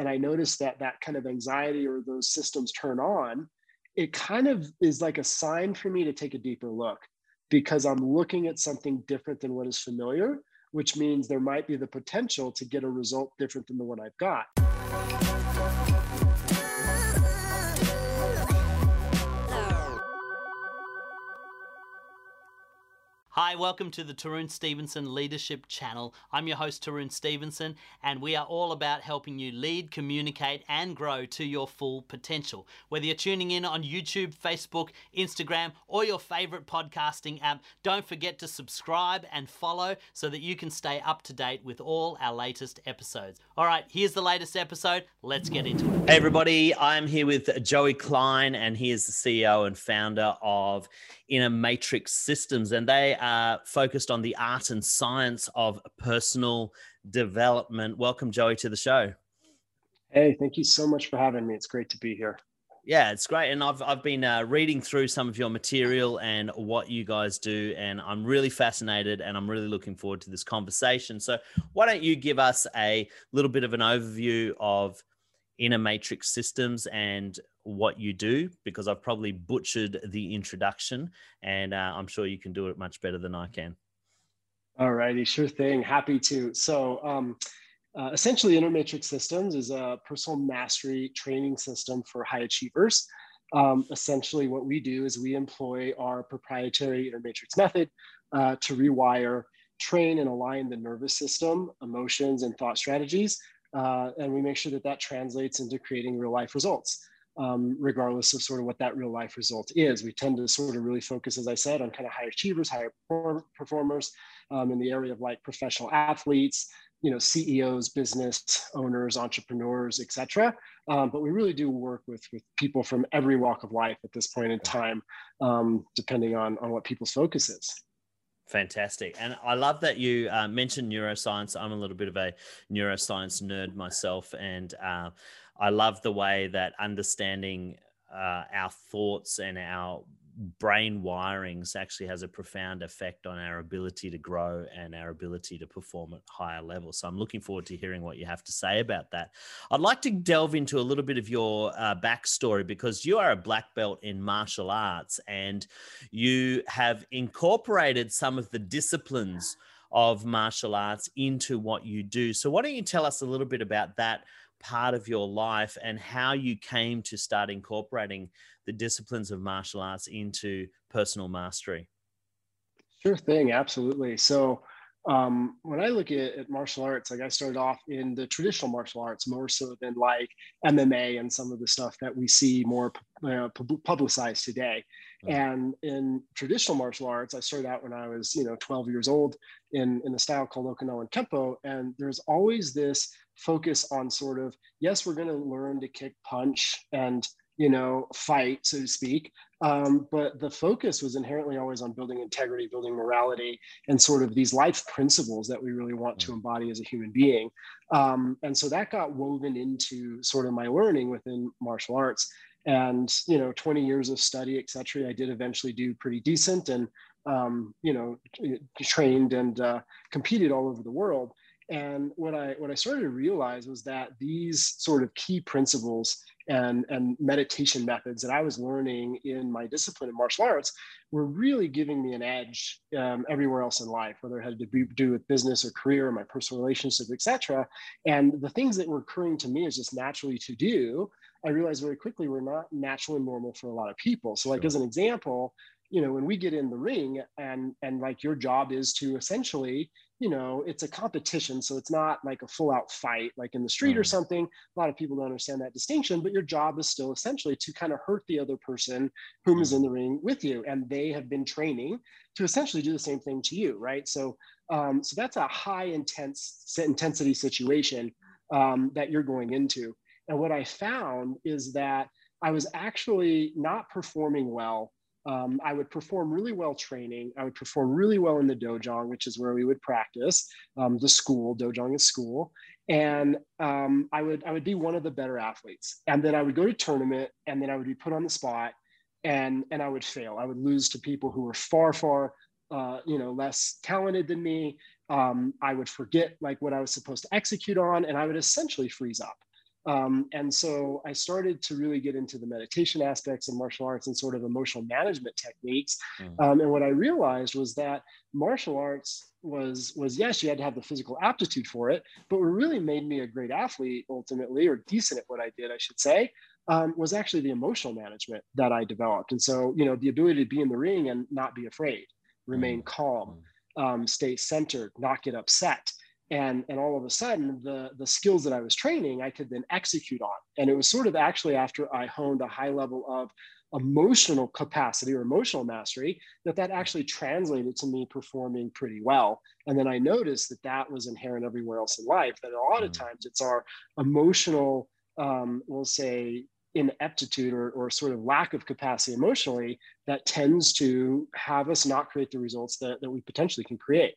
and I notice that that kind of anxiety or those systems turn on, it kind of is like a sign for me to take a deeper look because I'm looking at something different than what is familiar, which means there might be the potential to get a result different than the one I've got. Hi, welcome to the Tarun Stevenson Leadership Channel. I'm your host, Tarun Stevenson, and we are all about helping you lead, communicate, and grow to your full potential. Whether you're tuning in on YouTube, Facebook, Instagram, or your favorite podcasting app, don't forget to subscribe and follow so that you can stay up to date with all our latest episodes. All right, here's the latest episode. Let's get into it. Hey, everybody, I'm here with Joey Klein, and he is the CEO and founder of Inner Matrix Systems, and they are focused on the art and science of personal development. Welcome, Joey, to the show. Hey, thank you so much for having me. It's great to be here. Yeah, it's great, and I've I've been uh, reading through some of your material and what you guys do, and I'm really fascinated, and I'm really looking forward to this conversation. So, why don't you give us a little bit of an overview of inner matrix systems and what you do because I've probably butchered the introduction and uh, I'm sure you can do it much better than I can. All righty, sure thing. Happy to. So, um, uh, essentially, Inner Matrix Systems is a personal mastery training system for high achievers. Um, essentially, what we do is we employ our proprietary Inner Matrix method uh, to rewire, train, and align the nervous system, emotions, and thought strategies uh, and we make sure that that translates into creating real life results, um, regardless of sort of what that real life result is. We tend to sort of really focus, as I said, on kind of high achievers, higher performers um, in the area of like professional athletes, you know, CEOs, business owners, entrepreneurs, etc. Um, but we really do work with with people from every walk of life at this point in time, um, depending on on what people's focus is. Fantastic. And I love that you uh, mentioned neuroscience. I'm a little bit of a neuroscience nerd myself. And uh, I love the way that understanding uh, our thoughts and our brain wirings actually has a profound effect on our ability to grow and our ability to perform at higher levels. So I'm looking forward to hearing what you have to say about that. I'd like to delve into a little bit of your uh, backstory because you are a black belt in martial arts and you have incorporated some of the disciplines of martial arts into what you do. So why don't you tell us a little bit about that? Part of your life and how you came to start incorporating the disciplines of martial arts into personal mastery. Sure thing, absolutely. So, um, when I look at, at, martial arts, like I started off in the traditional martial arts more so than like MMA and some of the stuff that we see more uh, publicized today. Mm-hmm. And in traditional martial arts, I started out when I was, you know, 12 years old in, in a style called Okinawan Kempo. And there's always this focus on sort of, yes, we're going to learn to kick, punch, and you know, fight, so to speak. Um, but the focus was inherently always on building integrity, building morality, and sort of these life principles that we really want to mm. embody as a human being. Um, and so that got woven into sort of my learning within martial arts. And you know, 20 years of study, et cetera, I did eventually do pretty decent, and um, you know, trained and uh, competed all over the world. And what I what I started to realize was that these sort of key principles and, and meditation methods that I was learning in my discipline in martial arts were really giving me an edge um, everywhere else in life, whether it had to be, do with business or career, or my personal relationships, etc. And the things that were occurring to me as just naturally to do, I realized very quickly were not natural and normal for a lot of people. So, like sure. as an example, you know, when we get in the ring and and like your job is to essentially you know it's a competition so it's not like a full out fight like in the street mm. or something a lot of people don't understand that distinction but your job is still essentially to kind of hurt the other person whom mm. is in the ring with you and they have been training to essentially do the same thing to you right so um, so that's a high intense intensity situation um, that you're going into and what i found is that i was actually not performing well um, I would perform really well training. I would perform really well in the dojang, which is where we would practice. Um, the school dojang is school, and um, I would I would be one of the better athletes. And then I would go to tournament, and then I would be put on the spot, and and I would fail. I would lose to people who were far far uh, you know less talented than me. Um, I would forget like what I was supposed to execute on, and I would essentially freeze up. Um, and so I started to really get into the meditation aspects of martial arts and sort of emotional management techniques. Mm. Um, and what I realized was that martial arts was was yes, you had to have the physical aptitude for it, but what really made me a great athlete ultimately, or decent at what I did, I should say, um, was actually the emotional management that I developed. And so, you know, the ability to be in the ring and not be afraid, remain mm. calm, mm. um, stay centered, not get upset and and all of a sudden the the skills that i was training i could then execute on. And it was sort of actually after i honed a high level of emotional capacity or emotional mastery that that actually translated to me performing pretty well. And then i noticed that that was inherent everywhere else in life that a lot of mm. times it's our emotional um, we'll say ineptitude or, or sort of lack of capacity emotionally that tends to have us not create the results that, that we potentially can create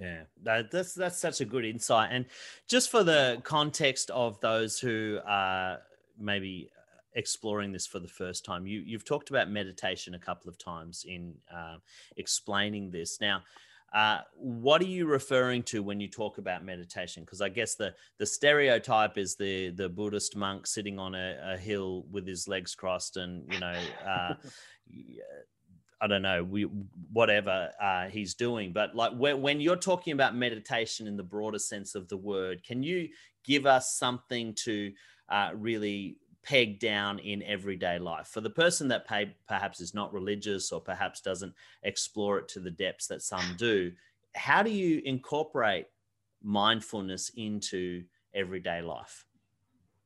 yeah, that, that's that's such a good insight. And just for the context of those who are maybe exploring this for the first time, you you've talked about meditation a couple of times in uh, explaining this. Now, uh, what are you referring to when you talk about meditation? Because I guess the the stereotype is the the Buddhist monk sitting on a, a hill with his legs crossed and you know uh, I don't know, we, whatever uh, he's doing. But like when, when you're talking about meditation in the broader sense of the word, can you give us something to uh, really peg down in everyday life for the person that pay, perhaps is not religious or perhaps doesn't explore it to the depths that some do? How do you incorporate mindfulness into everyday life?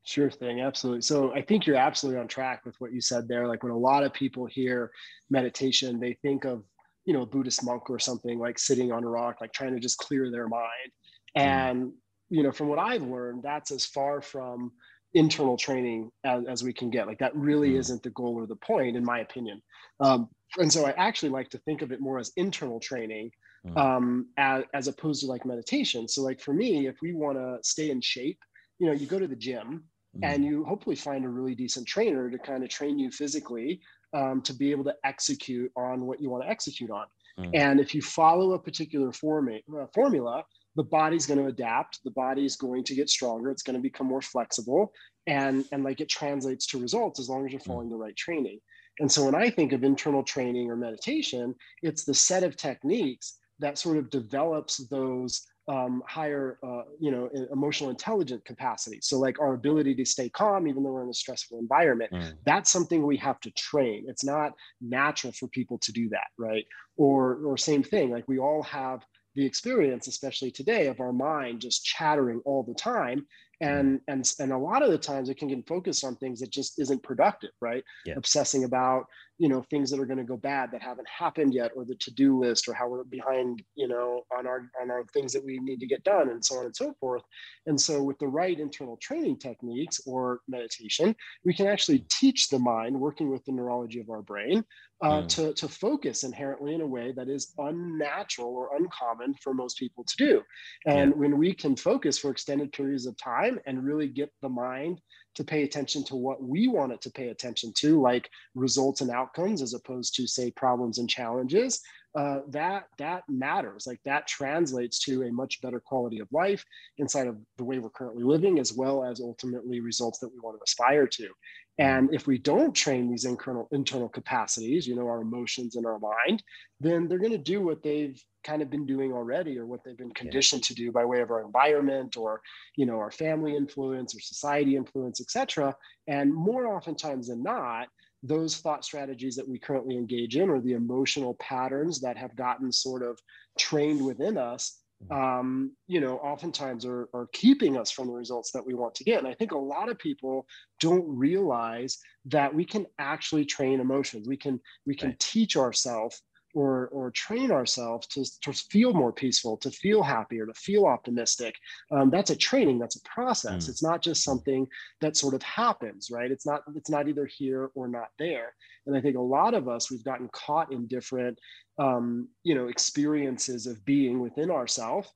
Sure thing, absolutely. So I think you're absolutely on track with what you said there. Like when a lot of people hear meditation, they think of you know a Buddhist monk or something like sitting on a rock, like trying to just clear their mind. Mm. And you know, from what I've learned, that's as far from internal training as, as we can get. Like that really mm. isn't the goal or the point, in my opinion. Um, and so I actually like to think of it more as internal training mm. um, as, as opposed to like meditation. So like for me, if we want to stay in shape, you know, you go to the gym and mm. you hopefully find a really decent trainer to kind of train you physically um, to be able to execute on what you want to execute on. Mm. And if you follow a particular forma- uh, formula, the body's going to adapt. The body is going to get stronger. It's going to become more flexible, and and like it translates to results as long as you're mm. following mm. the right training. And so when I think of internal training or meditation, it's the set of techniques that sort of develops those um, higher, uh, you know, emotional intelligent capacity. So like our ability to stay calm, even though we're in a stressful environment, mm. that's something we have to train. It's not natural for people to do that, right? Or, or same thing, like we all have the experience, especially today, of our mind just chattering all the time. And, and, and a lot of the times it can get focused on things that just isn't productive, right? Yeah. Obsessing about you know things that are going to go bad that haven't happened yet or the to-do list or how we're behind you know on our on our things that we need to get done and so on and so forth and so with the right internal training techniques or meditation we can actually teach the mind working with the neurology of our brain uh, mm. to, to focus inherently in a way that is unnatural or uncommon for most people to do and yeah. when we can focus for extended periods of time and really get the mind to pay attention to what we want it to pay attention to, like results and outcomes, as opposed to say problems and challenges. Uh, that that matters. Like that translates to a much better quality of life inside of the way we're currently living, as well as ultimately results that we want to aspire to. And if we don't train these internal internal capacities, you know, our emotions and our mind, then they're going to do what they've kind of been doing already or what they've been conditioned yeah. to do by way of our environment or you know our family influence or society influence etc and more oftentimes than not those thought strategies that we currently engage in or the emotional patterns that have gotten sort of trained within us um, you know, oftentimes are, are keeping us from the results that we want to get. And I think a lot of people don't realize that we can actually train emotions. We can we can right. teach ourselves or or train ourselves to, to feel more peaceful, to feel happier, to feel optimistic. Um, that's a training. That's a process. Mm. It's not just something that sort of happens, right? It's not it's not either here or not there. And I think a lot of us we've gotten caught in different um, you know experiences of being within ourselves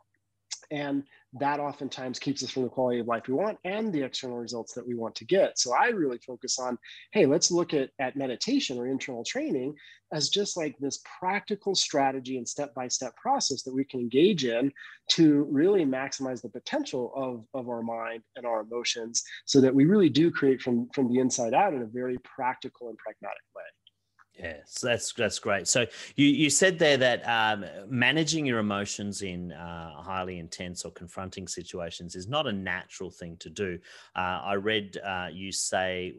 and that oftentimes keeps us from the quality of life we want and the external results that we want to get. So I really focus on, hey, let's look at, at meditation or internal training as just like this practical strategy and step-by-step process that we can engage in to really maximize the potential of, of our mind and our emotions so that we really do create from, from the inside out in a very practical and pragmatic way. Yes, that's that's great. So you you said there that um, managing your emotions in uh, highly intense or confronting situations is not a natural thing to do. Uh, I read uh, you say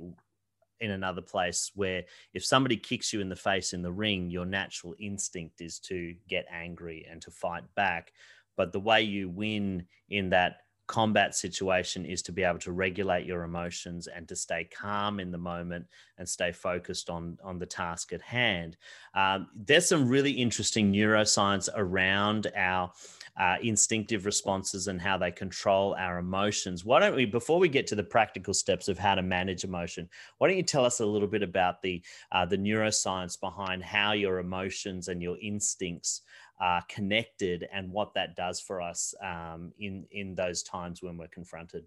in another place where if somebody kicks you in the face in the ring, your natural instinct is to get angry and to fight back. But the way you win in that combat situation is to be able to regulate your emotions and to stay calm in the moment and stay focused on on the task at hand. Um, there's some really interesting neuroscience around our uh, instinctive responses and how they control our emotions. Why don't we, before we get to the practical steps of how to manage emotion, why don't you tell us a little bit about the uh, the neuroscience behind how your emotions and your instincts are connected and what that does for us um, in in those times when we're confronted.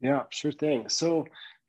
Yeah, sure thing. So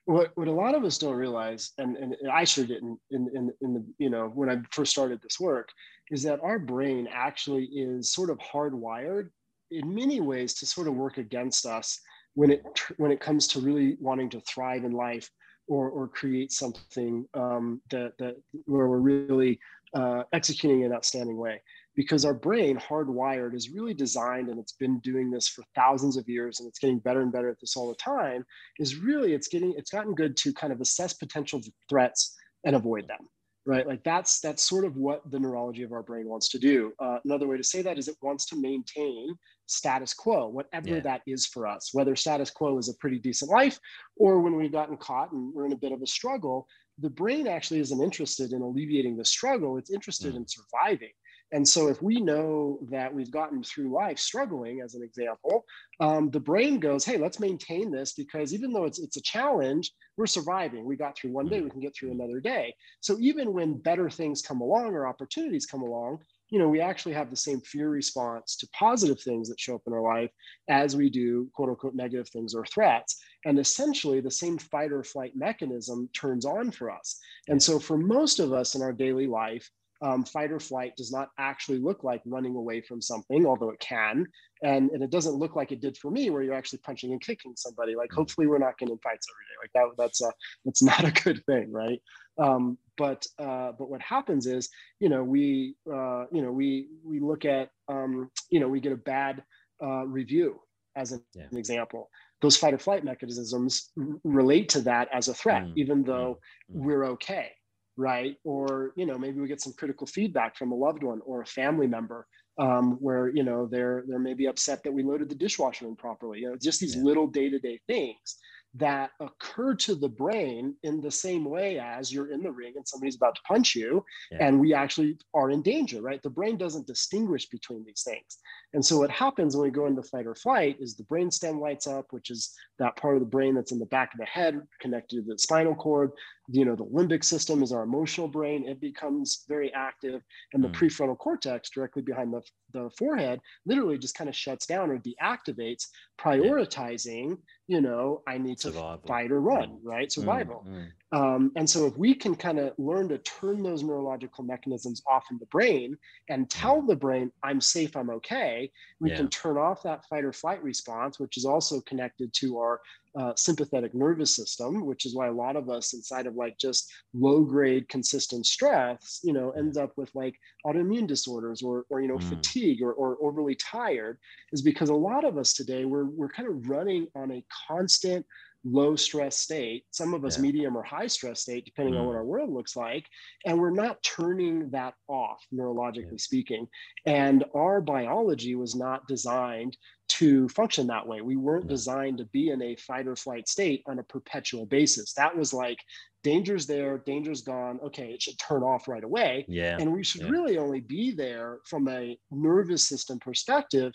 what, what a lot of us don't realize, and, and I sure didn't in, in, in the, you know, when I first started this work, is that our brain actually is sort of hardwired in many ways to sort of work against us when it, when it comes to really wanting to thrive in life or, or create something um, that, that where we're really uh, executing in an outstanding way because our brain hardwired is really designed and it's been doing this for thousands of years and it's getting better and better at this all the time is really it's getting it's gotten good to kind of assess potential threats and avoid them right like that's that's sort of what the neurology of our brain wants to do uh, another way to say that is it wants to maintain status quo whatever yeah. that is for us whether status quo is a pretty decent life or when we've gotten caught and we're in a bit of a struggle the brain actually isn't interested in alleviating the struggle it's interested mm. in surviving and so, if we know that we've gotten through life struggling, as an example, um, the brain goes, "Hey, let's maintain this because even though it's it's a challenge, we're surviving. We got through one day, we can get through another day." So even when better things come along or opportunities come along, you know, we actually have the same fear response to positive things that show up in our life as we do quote unquote negative things or threats. And essentially, the same fight or flight mechanism turns on for us. And so, for most of us in our daily life, um, fight or flight does not actually look like running away from something, although it can. And, and it doesn't look like it did for me, where you're actually punching and kicking somebody. Like, mm. hopefully, we're not getting fights every day. Like that, that's a, that's not a good thing, right? Um, but uh, but what happens is, you know, we uh, you know we we look at um, you know we get a bad uh, review as an, yeah. an example those fight or flight mechanisms relate to that as a threat, mm. even though mm. we're okay right? Or, you know, maybe we get some critical feedback from a loved one or a family member um, where, you know, they're, they're maybe upset that we loaded the dishwasher improperly, you know, just these yeah. little day-to-day things that occur to the brain in the same way as you're in the ring and somebody's about to punch you yeah. and we actually are in danger right the brain doesn't distinguish between these things and so what happens when we go into fight or flight is the brain stem lights up which is that part of the brain that's in the back of the head connected to the spinal cord you know the limbic system is our emotional brain it becomes very active and the mm. prefrontal cortex directly behind the, the forehead literally just kind of shuts down or deactivates prioritizing you know i need to survival. fight or run mm. right survival mm. Um, and so if we can kind of learn to turn those neurological mechanisms off in the brain and tell the brain i'm safe i'm okay we yeah. can turn off that fight or flight response which is also connected to our uh, sympathetic nervous system, which is why a lot of us inside of like just low grade consistent stress, you know, ends up with like autoimmune disorders or, or you know, mm. fatigue or, or overly tired is because a lot of us today, we're, we're kind of running on a constant low stress state, some of us yeah. medium or high stress state, depending mm. on what our world looks like. And we're not turning that off, neurologically yeah. speaking. And our biology was not designed to function that way. We weren't designed to be in a fight or flight state on a perpetual basis. That was like danger's there, danger's gone. Okay, it should turn off right away. Yeah. And we should yeah. really only be there from a nervous system perspective,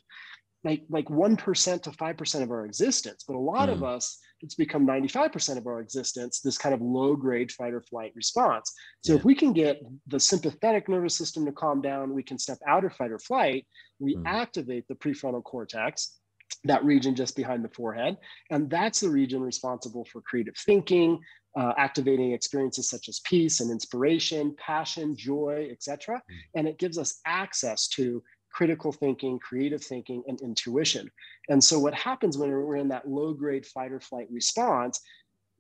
like like 1% to 5% of our existence. But a lot mm. of us, it's become 95% of our existence, this kind of low grade fight or flight response. So yeah. if we can get the sympathetic nervous system to calm down, we can step out of fight or flight, we mm. activate the prefrontal cortex, that region just behind the forehead. And that's the region responsible for creative thinking, uh, activating experiences such as peace and inspiration, passion, joy, etc. Mm. And it gives us access to critical thinking, creative thinking, and intuition. And so what happens when we're in that low grade fight or flight response,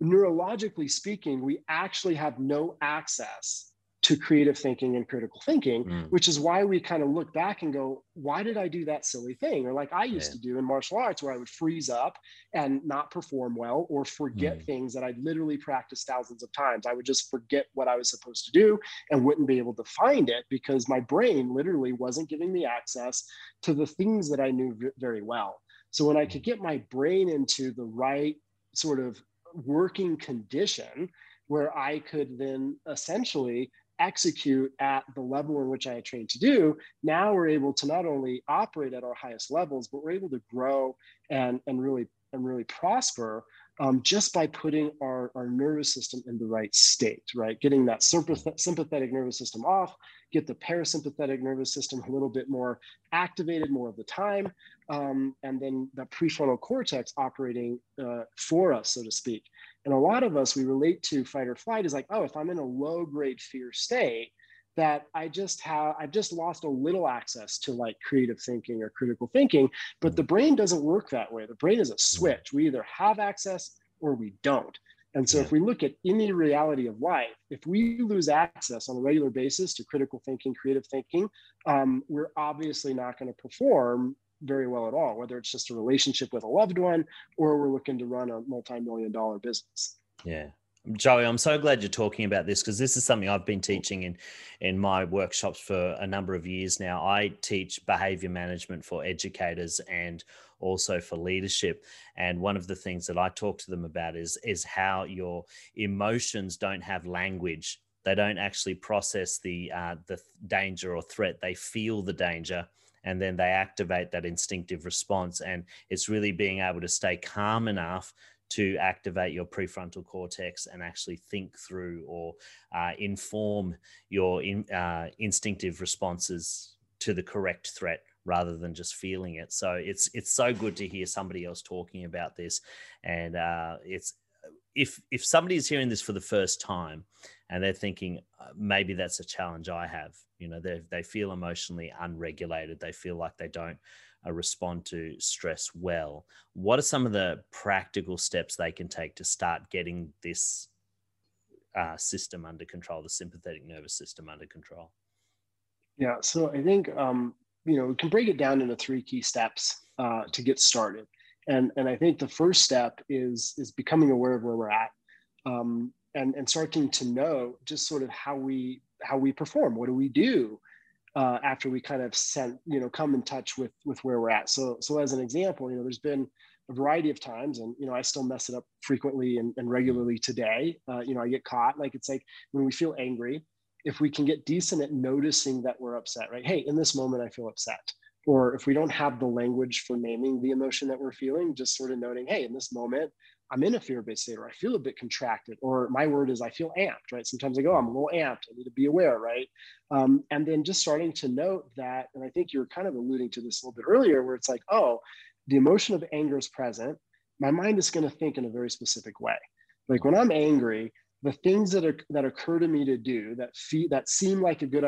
neurologically speaking, we actually have no access to creative thinking and critical thinking, mm. which is why we kind of look back and go, why did I do that silly thing? Or like I used yeah. to do in martial arts where I would freeze up and not perform well or forget mm. things that I'd literally practiced thousands of times. I would just forget what I was supposed to do and wouldn't be able to find it because my brain literally wasn't giving me access to the things that I knew very well. So when I could mm. get my brain into the right sort of working condition, where I could then essentially execute at the level in which I trained to do, now we're able to not only operate at our highest levels, but we're able to grow and, and really and really prosper um, just by putting our, our nervous system in the right state, right? Getting that sympathetic nervous system off, get the parasympathetic nervous system a little bit more activated more of the time, um, and then the prefrontal cortex operating uh, for us, so to speak. And a lot of us, we relate to fight or flight is like, oh, if I'm in a low grade fear state, that I just have, I've just lost a little access to like creative thinking or critical thinking. But the brain doesn't work that way. The brain is a switch. We either have access or we don't. And so, if we look at any reality of life, if we lose access on a regular basis to critical thinking, creative thinking, um, we're obviously not going to perform very well at all, whether it's just a relationship with a loved one or we're looking to run a multi-million dollar business. Yeah. Joey, I'm so glad you're talking about this because this is something I've been teaching in in my workshops for a number of years now. I teach behavior management for educators and also for leadership. And one of the things that I talk to them about is is how your emotions don't have language. They don't actually process the uh, the danger or threat. They feel the danger and then they activate that instinctive response. And it's really being able to stay calm enough to activate your prefrontal cortex and actually think through or uh, inform your in, uh, instinctive responses to the correct threat rather than just feeling it. So it's it's so good to hear somebody else talking about this, and uh, it's if if somebody is hearing this for the first time and they're thinking uh, maybe that's a challenge I have, you know, they they feel emotionally unregulated, they feel like they don't uh, respond to stress well. What are some of the practical steps they can take to start getting this uh, system under control, the sympathetic nervous system under control? Yeah, so I think um, you know we can break it down into three key steps uh, to get started and and i think the first step is is becoming aware of where we're at um, and and starting to know just sort of how we how we perform. What do we do uh, after we kind of sent you know come in touch with with where we're at? So so as an example you know there's been a variety of times and you know i still mess it up frequently and, and regularly today. Uh, you know i get caught like it's like when we feel angry if we can get decent at noticing that we're upset right? Hey in this moment i feel upset. Or if we don't have the language for naming the emotion that we're feeling, just sort of noting, hey, in this moment, I'm in a fear-based state, or I feel a bit contracted, or my word is I feel amped, right? Sometimes I go, I'm a little amped. I need to be aware, right? Um, and then just starting to note that, and I think you're kind of alluding to this a little bit earlier, where it's like, oh, the emotion of anger is present. My mind is going to think in a very specific way. Like when I'm angry, the things that are that occur to me to do that fee, that seem like a good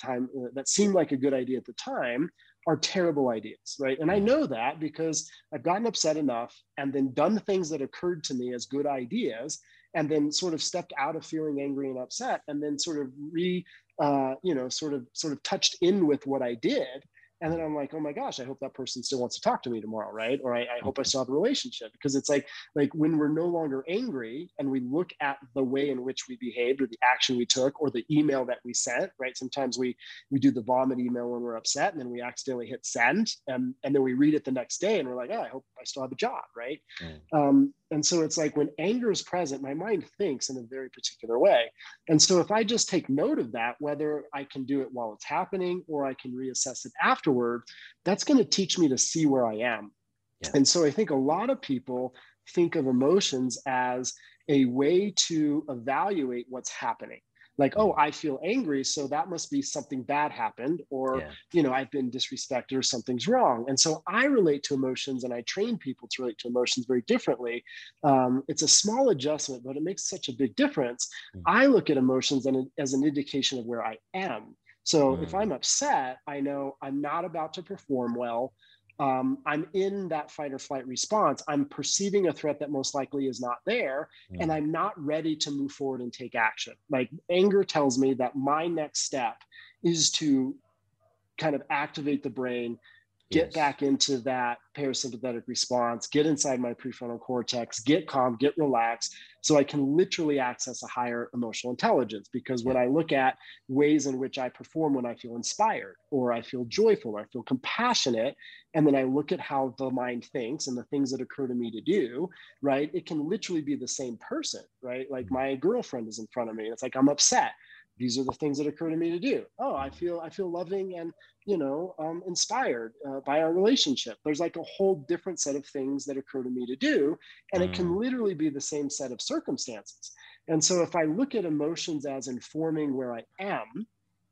time uh, that seem like a good idea at the time are terrible ideas, right? And I know that because I've gotten upset enough and then done things that occurred to me as good ideas and then sort of stepped out of feeling angry and upset and then sort of re uh, you know sort of sort of touched in with what I did and then i'm like oh my gosh i hope that person still wants to talk to me tomorrow right? Or i, I hope i still have a relationship. Because it's like like when we're no longer angry and we look at the way in which we behaved or the action we took or the email that we sent right? Sometimes we we do the vomit email when we're upset and then we accidentally hit send and and then we read it the next day and we're like oh i hope i still have a job right? Mm. um, and so it's like when anger is present, my mind thinks in a very particular way. And so if I just take note of that, whether I can do it while it's happening or I can reassess it afterward, that's going to teach me to see where I am. Yeah. And so I think a lot of people think of emotions as a way to evaluate what's happening. Like oh i feel angry so that must be something bad happened or yeah. you know i've been disrespected or something's wrong and so i relate to emotions and i train people to relate to emotions very differently um, it's a small adjustment but it makes such a big difference mm. i look at emotions and as an indication of where i am so mm. if i'm upset i know i'm not about to perform well um, I'm in that fight or flight response. I'm perceiving a threat that most likely is not there, mm. and I'm not ready to move forward and take action. Like anger tells me that my next step is to kind of activate the brain get yes. back into that parasympathetic response, get inside my prefrontal cortex, get calm, get relaxed, so I can literally access a higher emotional intelligence. Because when I look at ways in which I perform when I feel inspired, or I feel joyful, or I feel compassionate, and then I look at how the mind thinks and the things that occur to me to do, right? It can literally be the same person, right? Like mm-hmm. my girlfriend is in front of me. And it's like I'm upset these are the things that occur to me to do oh i feel i feel loving and you know um, inspired uh, by our relationship there's like a whole different set of things that occur to me to do and mm. it can mm. literally be the same set of circumstances and so if i look at emotions as informing where i am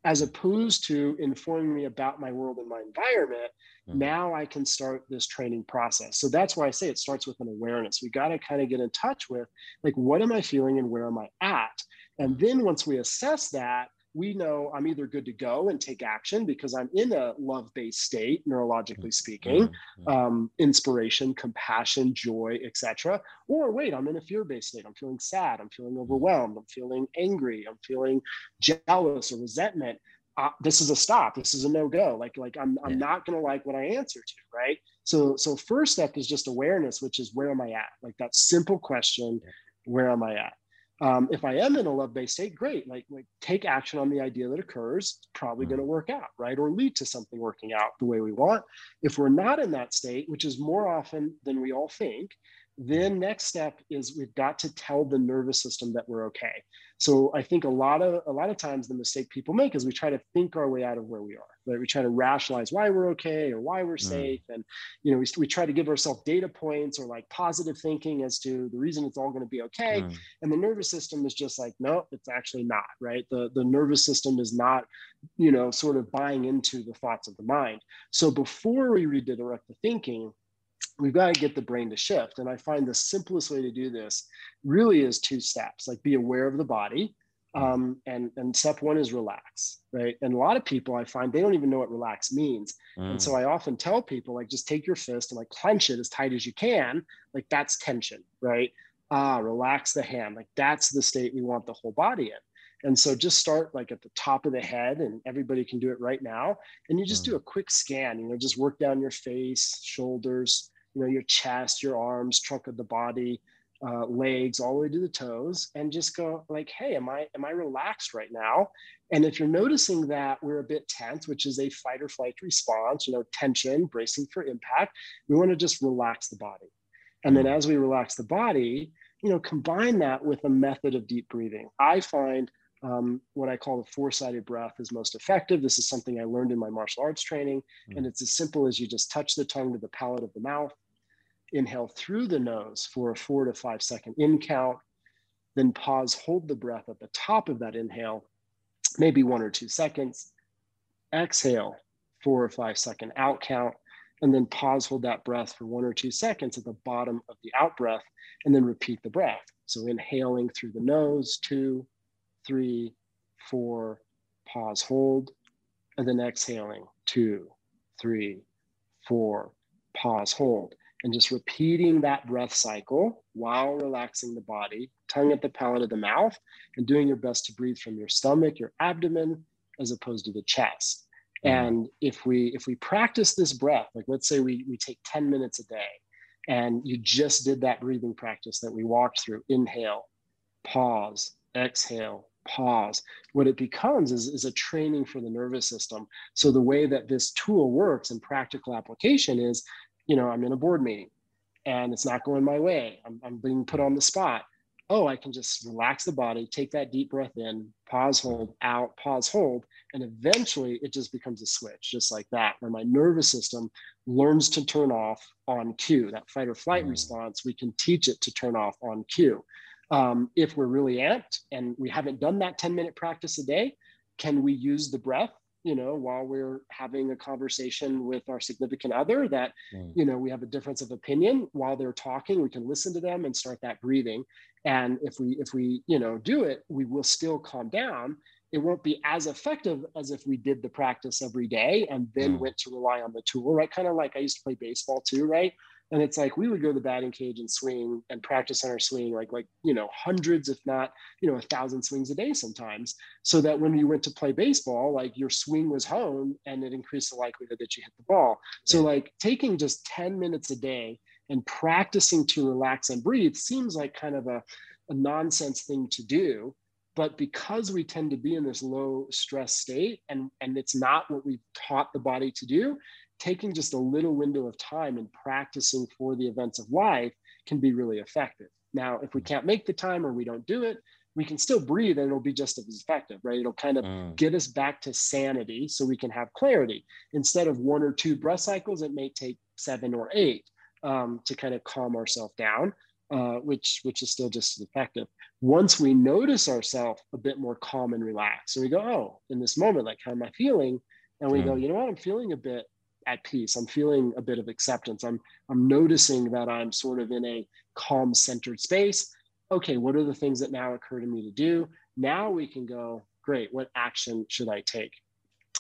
as opposed to informing me about my world and my environment mm. now i can start this training process so that's why i say it starts with an awareness we got to kind of get in touch with like what am i feeling and where am i at and then once we assess that, we know I'm either good to go and take action because I'm in a love based state, neurologically speaking, mm-hmm. um, inspiration, compassion, joy, etc. Or wait, I'm in a fear based state. I'm feeling sad. I'm feeling overwhelmed. I'm feeling angry. I'm feeling jealous or resentment. Uh, this is a stop. This is a no go. Like like I'm I'm not gonna like what I answer to. Right. So so first step is just awareness, which is where am I at? Like that simple question, where am I at? Um, if I am in a love-based state, great. Like, like take action on the idea that occurs. It's probably going to work out, right? Or lead to something working out the way we want. If we're not in that state, which is more often than we all think, then next step is we've got to tell the nervous system that we're okay. So I think a lot of a lot of times the mistake people make is we try to think our way out of where we are. Right? We try to rationalize why we're okay or why we're mm. safe, and you know we, we try to give ourselves data points or like positive thinking as to the reason it's all going to be okay. Mm. And the nervous system is just like, no, it's actually not. Right? The the nervous system is not, you know, sort of buying into the thoughts of the mind. So before we redirect the thinking, we've got to get the brain to shift. And I find the simplest way to do this really is two steps like be aware of the body. Um, and, and step one is relax, right? And a lot of people I find they don't even know what relax means. Mm. And so. I often tell people, like, just take your fist and like clench it as tight as you can. Like, that's tension, right? Ah, relax the hand. Like, that's the state we want the whole body in. And so just start like at the top of the head, and everybody can do it right now. And you just mm. do a quick scan, you know, just work down your face, shoulders, you know, your chest, your arms, trunk of the body, uh, legs, all the way to the toes, and just go like, hey, am I am I relaxed right now? And if you're noticing that we're a bit tense, which is a fight or flight response, you know, tension, bracing for impact, we want to just relax the body. And then as we relax the body, you know, combine that with a method of deep breathing. I find um, what I call the four-sided breath is most effective. This is something I learned in my martial arts training, mm. and it's as simple as you just touch the tongue to the palate of the mouth, inhale through the nose for a four to five second in count, then pause, hold the breath at the top of that inhale, maybe one or two seconds, exhale, four or five second out count, and then pause, hold that breath for one or two seconds at the bottom of the out breath, and then repeat the breath. So inhaling through the nose, two, three, four, pause, hold, and then exhaling, two, three, four, pause, hold and just repeating that breath cycle while relaxing the body, tongue at the palate of the mouth, and doing your best to breathe from your stomach, your abdomen, as opposed to the chest. Mm-hmm. And if we if we practice this breath, like let's say we, we take 10 minutes a day and you just did that breathing practice that we walked through, inhale, pause, exhale, pause. What it becomes is, is a training for the nervous system. So the way that this tool works in practical application is you know, I'm in a board meeting and it's not going my way. I'm, I'm being put on the spot. Oh, I can just relax the body, take that deep breath in, pause, hold, out, pause, hold. And eventually it just becomes a switch, just like that, where my nervous system learns to turn off on cue. That fight or flight mm. response, we can teach it to turn off on cue. Um, if we're really amped and we haven't done that 10 minute practice a day, can we use the breath you know while we're having a conversation with our significant other that mm. you know we have a difference of opinion. While they're talking we can listen to them and start that breathing. And if we if we you know do it we will still calm down. It won't be as effective as if we did the practice every day and then mm. went to rely on the tool right? Kind of like i used to play baseball too right and it's like we would go to the batting cage and swing and practice on our swing like like you know hundreds if not you know a thousand swings a day sometimes so that when you went to play baseball like your swing was honed and it increased the likelihood that you hit the ball. So like taking just 10 minutes a day and practicing to relax and breathe seems like kind of a, a nonsense thing to do but because we tend to be in this low stress state and and it's not what we've taught the body to do taking just a little window of time and practicing for the events of life can be really effective. Now, if we mm. can't make the time or we don't do it, we can still breathe and it'll be just as effective, right? It'll kind of mm. get us back to sanity so we can have clarity. Instead of one or two breath cycles, it may take seven or eight um, to kind of calm ourselves down, uh, which, which is still just as effective. Once we notice ourselves a bit more calm and relaxed, and we go, oh, in this moment, like, how am I feeling? And we mm. go, you know what, I'm feeling a bit at peace. I'm feeling a bit of acceptance. I'm I'm noticing that I'm sort of in a calm centered space. Okay, what are the things that now occur to me to do? Now we can go, great, what action should I take?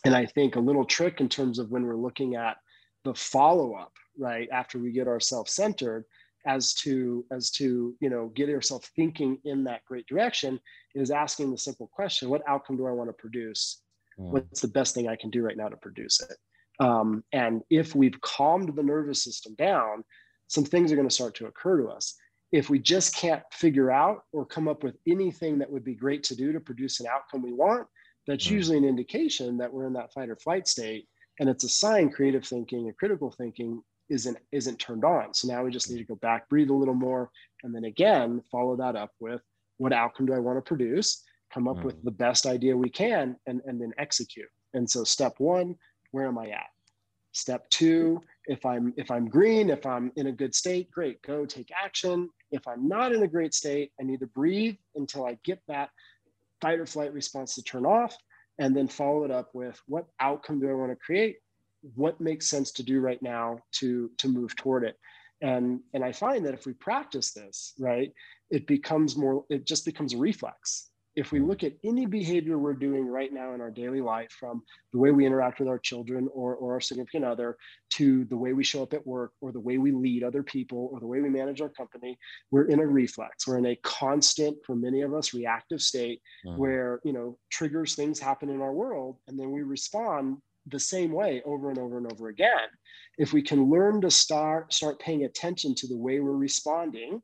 And I think a little trick in terms of when we're looking at the follow up, right, after we get ourselves centered as to as to you know get ourselves thinking in that great direction is asking the simple question what outcome do i want to produce mm. what's the best thing i can do right now to produce it um, and if we've calmed the nervous system down, some things are going to start to occur to us. If we just can't figure out or come up with anything that would be great to do to produce an outcome we want, that's mm. usually an indication that we're in that fight or flight state. And it's a sign creative thinking and critical thinking isn't isn't turned on. So now we just need to go back, breathe a little more, and then again follow that up with what outcome do I want to produce? Come up mm. with the best idea we can, and and then execute. And so step one, where am I at? Step two, if I'm if I'm green, if I'm in a good state, great, go take action. If I'm not in a great state, I need to breathe until I get that fight or flight response to turn off, and then follow it up with what outcome do I want to create? What makes sense to do right now to to move toward it? And and I find that if we practice this, right, it becomes more. It just becomes a reflex if we look at any behavior we're doing right now in our daily life, from the way we interact with our children or, or our significant other to the way we show up at work or the way we lead other people or the way we manage our company, we're in a reflex. We're in a constant, for many of us, reactive state mm-hmm. where, you know, triggers things happen in our world and then we respond the same way over and over and over again. If we can learn to start start paying attention to the way we're responding,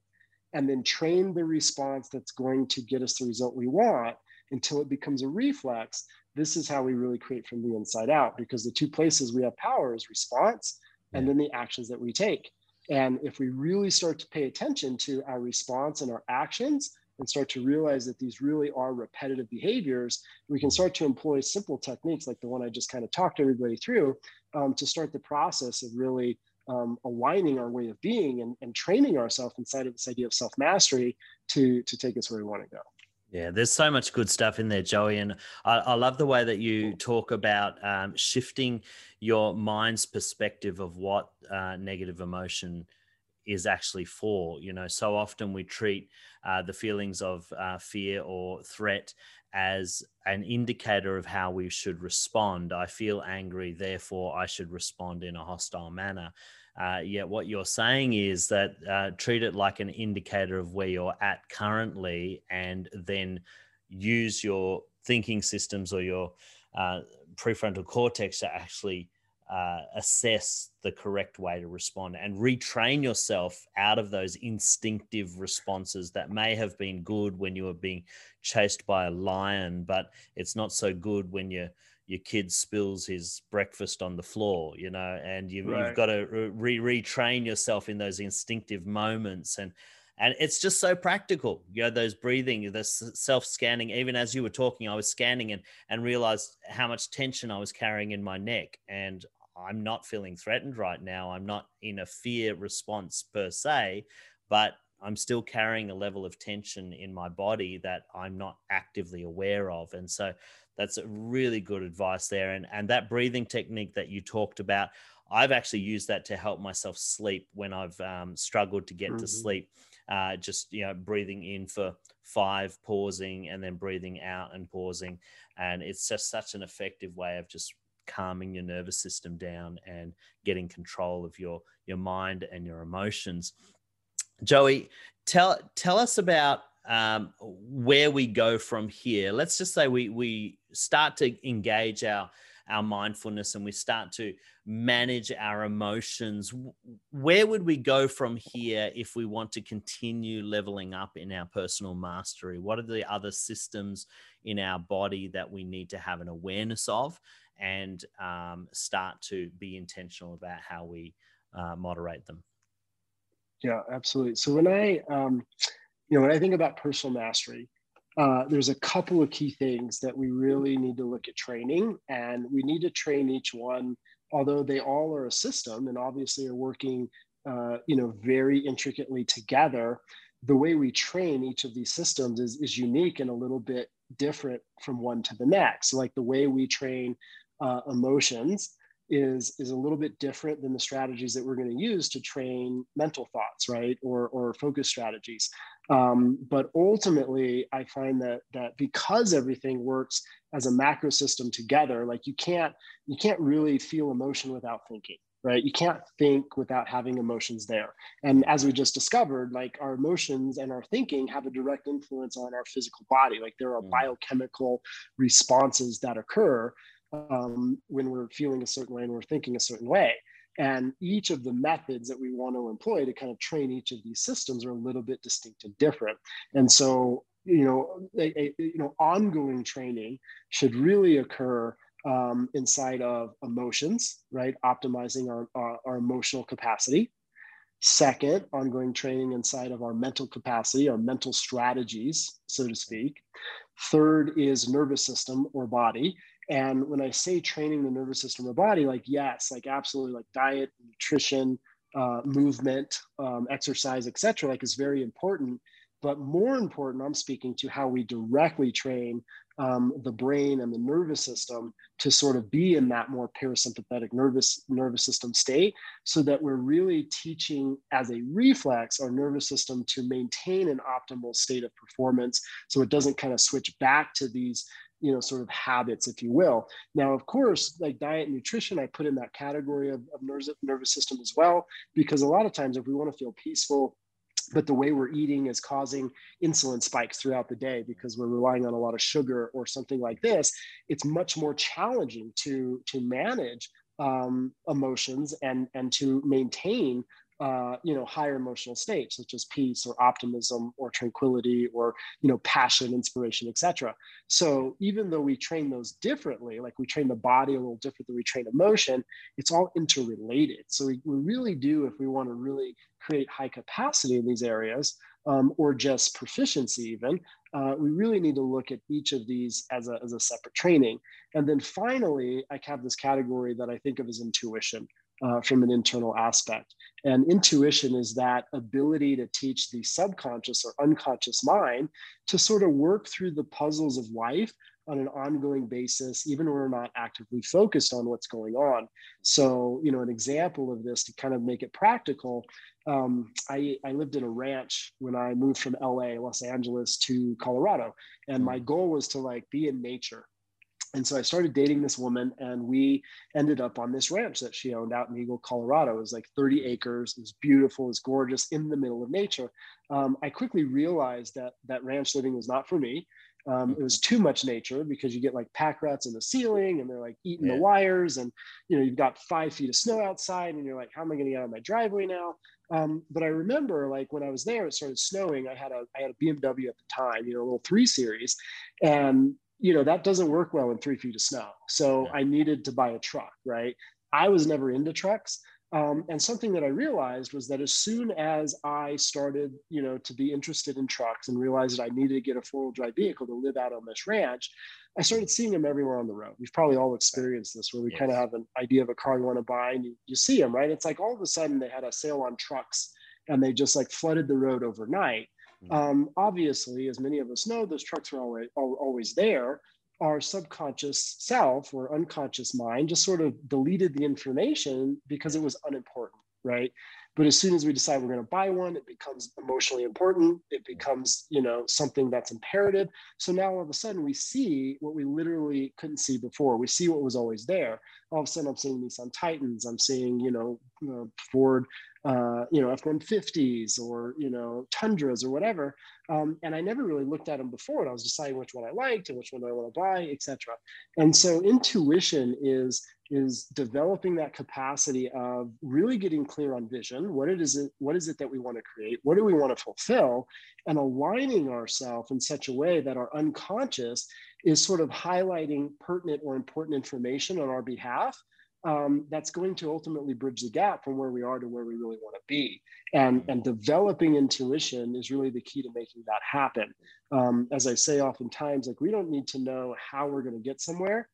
and then train the response that's going to get us the result we want until it becomes a reflex. This is how we really create from the inside out because the two places we have power is response and then the actions that we take. And if we really start to pay attention to our response and our actions and start to realize that these really are repetitive behaviors, we can start to employ simple techniques like the one I just kind of talked everybody through um, to start the process of really um, aligning our way of being and, and training ourselves inside of this idea of self mastery to to take us where we want to go. Yeah, there's so much good stuff in there, Joey, and I, I love the way that you talk about um, shifting your mind's perspective of what uh, negative emotion is actually for. You know, so often we treat uh, the feelings of uh, fear or threat as an indicator of how we should respond. I feel angry, therefore I should respond in a hostile manner. Uh, yet what you're saying is that uh, treat it like an indicator of where you're at currently, and then use your thinking systems or your uh, prefrontal cortex to actually uh, assess the correct way to respond and retrain yourself out of those instinctive responses that may have been good when you were being chased by a lion, but it's not so good when you're your kid spills his breakfast on the floor, you know, and you, have got to re- retrain yourself in those instinctive moments. And, and it's just so practical, you know, those breathing, the self scanning. Even as you were talking, I was scanning and, and realized how much tension I was carrying in my neck. And I'm not feeling threatened right now. I'm not in a fear response per se, but I'm still carrying a level of tension in my body that I'm not actively aware of. And so that's a really good advice there. And, and that breathing technique that you talked about, I've actually used that to help myself sleep when I've um, struggled to get mm-hmm. to sleep. Uh, just you know, breathing in for five, pausing, and then breathing out and pausing, and it's just such an effective way of just calming your nervous system down and getting control of your your mind and your emotions. Joey, tell tell us about um, where we go from here. Let's just say we we start to engage our our mindfulness and we start to manage our emotions. Where would we go from here if we want to continue leveling up in our personal mastery? What are the other systems in our body that we need to have an awareness of and um, start to be intentional about how we uh, moderate them? Yeah, absolutely. So when I, um, you know, when I think about personal mastery, uh, there's a couple of key things that we really need to look at training, and we need to train each one. Although they all are a system and obviously are working, uh, you know, very intricately together, the way we train each of these systems is, is unique and a little bit different from one to the next. Like the way we train uh, emotions is is a little bit different than the strategies that we're going to use to train mental thoughts right? Or or focus strategies. Um, but ultimately i find that that because everything works as a macro system together like you can't you can't really feel emotion without thinking right? You can't think without having emotions there. And as we just discovered like our emotions and our thinking have a direct influence on our physical body. Like there are mm. biochemical responses that occur um, when we're feeling a certain way and we're thinking a certain way. And each of the methods that we want to employ to kind of train each of these systems are a little bit distinct and different. And so, you know, a, a you know, ongoing training should really occur um, inside of emotions, right? Optimizing our, our, our emotional capacity. Second, ongoing training inside of our mental capacity, our mental strategies, so to speak. Third is nervous system or body. And when I say training the nervous system or body, like, yes, like absolutely, like diet, nutrition, uh, movement, um, exercise, etc., like is very important. But more important, I'm speaking to how we directly train um, the brain and the nervous system to sort of be in that more parasympathetic nervous nervous system state, so that we're really teaching as a reflex our nervous system to maintain an optimal state of performance, so it doesn't kind of switch back to these you know sort of habits if you will. Now of course like diet and nutrition i put in that category of, of nervous, nervous system as well because a lot of times if we want to feel peaceful but the way we're eating is causing insulin spikes throughout the day because we're relying on a lot of sugar or something like this it's much more challenging to to manage um, emotions and and to maintain uh, you know higher emotional states such as peace or optimism or tranquility or you know passion inspiration etc so even though we train those differently like we train the body a little different than we train emotion it's all interrelated. So we, we really do if we want to really create high capacity in these areas um, or just proficiency even uh, we really need to look at each of these as a, as a separate training. And then finally i have this category that i think of as intuition uh, from an internal aspect. And intuition is that ability to teach the subconscious or unconscious mind to sort of work through the puzzles of life on an ongoing basis, even when we're not actively focused on what's going on. So, you know, an example of this to kind of make it practical, um, I, I lived in a ranch when I moved from LA, Los Angeles to Colorado. And my goal was to like be in nature and so I started dating this woman, and we ended up on this ranch that she owned out in Eagle, Colorado. It was like 30 acres. It was beautiful. It was gorgeous in the middle of nature. Um, I quickly realized that that ranch living was not for me. Um, it was too much nature because you get like pack rats in the ceiling and they're like eating yeah. the wires and you know you've got five feet of snow outside and you're like how am i going to get out of my driveway now um, but i remember like when i was there it started snowing i had a i had a bmw at the time you know a little three series and you know that doesn't work well in three feet of snow so yeah. i needed to buy a truck right i was never into trucks um, and something that i realized was that as soon as i started you know to be interested in trucks and realized that i needed to get a four-wheel drive vehicle to live out on this ranch i started seeing them everywhere on the road we've probably all experienced this where we yes. kind of have an idea of a car you want to buy and you, you see them right it's like all of a sudden they had a sale on trucks and they just like flooded the road overnight. Mm-hmm. Um, obviously, as many of us know, those trucks are always, always there. Our subconscious self or unconscious mind just sort of deleted the information because it was unimportant, right? But as soon as we decide we're going to buy one, it becomes emotionally important. It becomes, you know, something that's imperative. So now all of a sudden we see what we literally couldn't see before. We see what was always there. All of a sudden I'm seeing Nissan Titans. I'm seeing, you know, uh, Ford, uh, you know, F-150s or, you know, Tundras or whatever. Um, and I never really looked at them before. And I was deciding which one I liked and which one I want to buy, etc. And so intuition is is developing that capacity of really getting clear on vision. What it is it, what is it that we want to create? What do we want to fulfill? And aligning ourselves in such a way that our unconscious is sort of highlighting pertinent or important information on our behalf. Um, that's going to ultimately bridge the gap from where we are to where we really want to be. And, and developing intuition is really the key to making that happen. Um, as I say oftentimes, like we don't need to know how we're going to get somewhere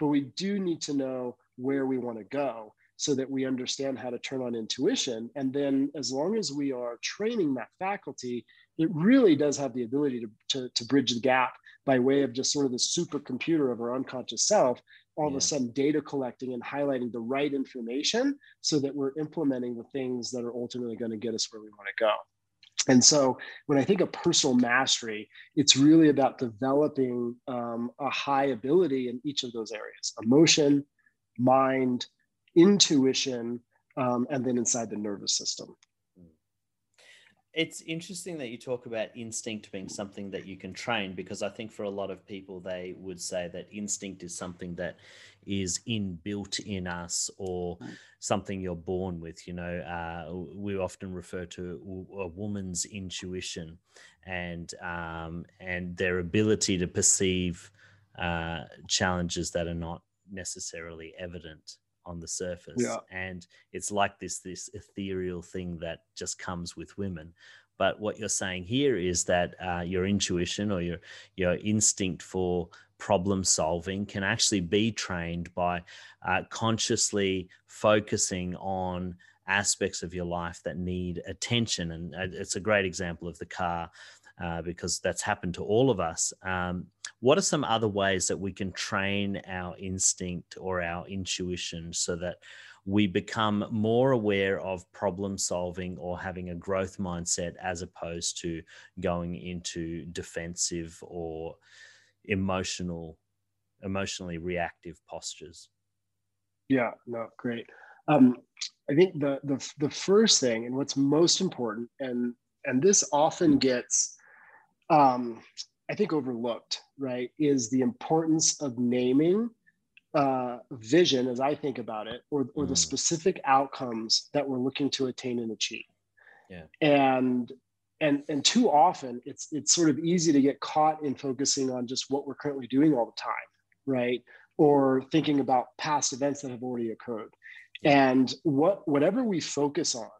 but we do need to know where we want to go so that we understand how to turn on intuition. And then, as long as we are training that faculty, it really does have the ability to, to, to bridge the gap by way of just sort of the supercomputer of our unconscious self, all yeah. of a sudden data collecting and highlighting the right information so that we're implementing the things that are ultimately going to get us where we want to go. And so when I think of personal mastery, it's really about developing um, a high ability in each of those areas emotion, mind, intuition, um, and then inside the nervous system. It's interesting that you talk about instinct being something that you can train because I think for a lot of people, they would say that instinct is something that is inbuilt in us or mm. something you're born with. You know, uh, we often refer to a woman's intuition and um, and their ability to perceive uh, challenges that are not necessarily evident on the surface yeah. and it's like this this ethereal thing that just comes with women but what you're saying here is that uh, your intuition or your your instinct for problem solving can actually be trained by uh, consciously focusing on aspects of your life that need attention and uh, it's a great example of the car uh, because that's happened to all of us. Um, what are some other ways that we can train our instinct or our intuition so that we become more aware of problem solving or having a growth mindset as opposed to going into defensive or emotional emotionally reactive postures yeah no great um, i think the, the the first thing and what's most important and and this often gets um, I think overlooked, right, is the importance of naming uh, vision, as I think about it, or, or mm. the specific outcomes that we're looking to attain and achieve. Yeah. And and and too often it's it's sort of easy to get caught in focusing on just what we're currently doing all the time, right? Or thinking about past events that have already occurred. And what whatever we focus on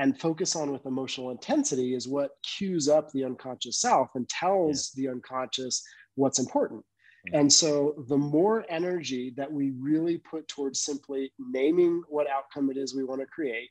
and focus on with emotional intensity is what cues up the unconscious self and tells yeah. the unconscious what's important. Yeah. And so the more energy that we really put towards simply naming what outcome it is we want to create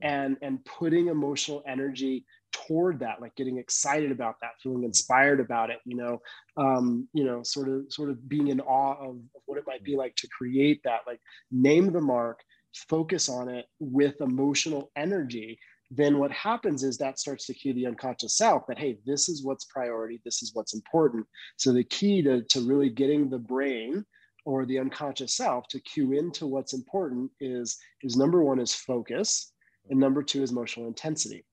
and and putting emotional energy toward that like getting excited about that feeling inspired about it you know um you know sort of sort of being in awe of, of what it might be like to create that like name the mark focus on it with emotional energy, then what happens is that starts to cue the unconscious self that, hey, this is what's priority, this is what's important. So the key to, to really getting the brain or the unconscious self to cue into what's important is, is number one is focus, and number two is emotional intensity.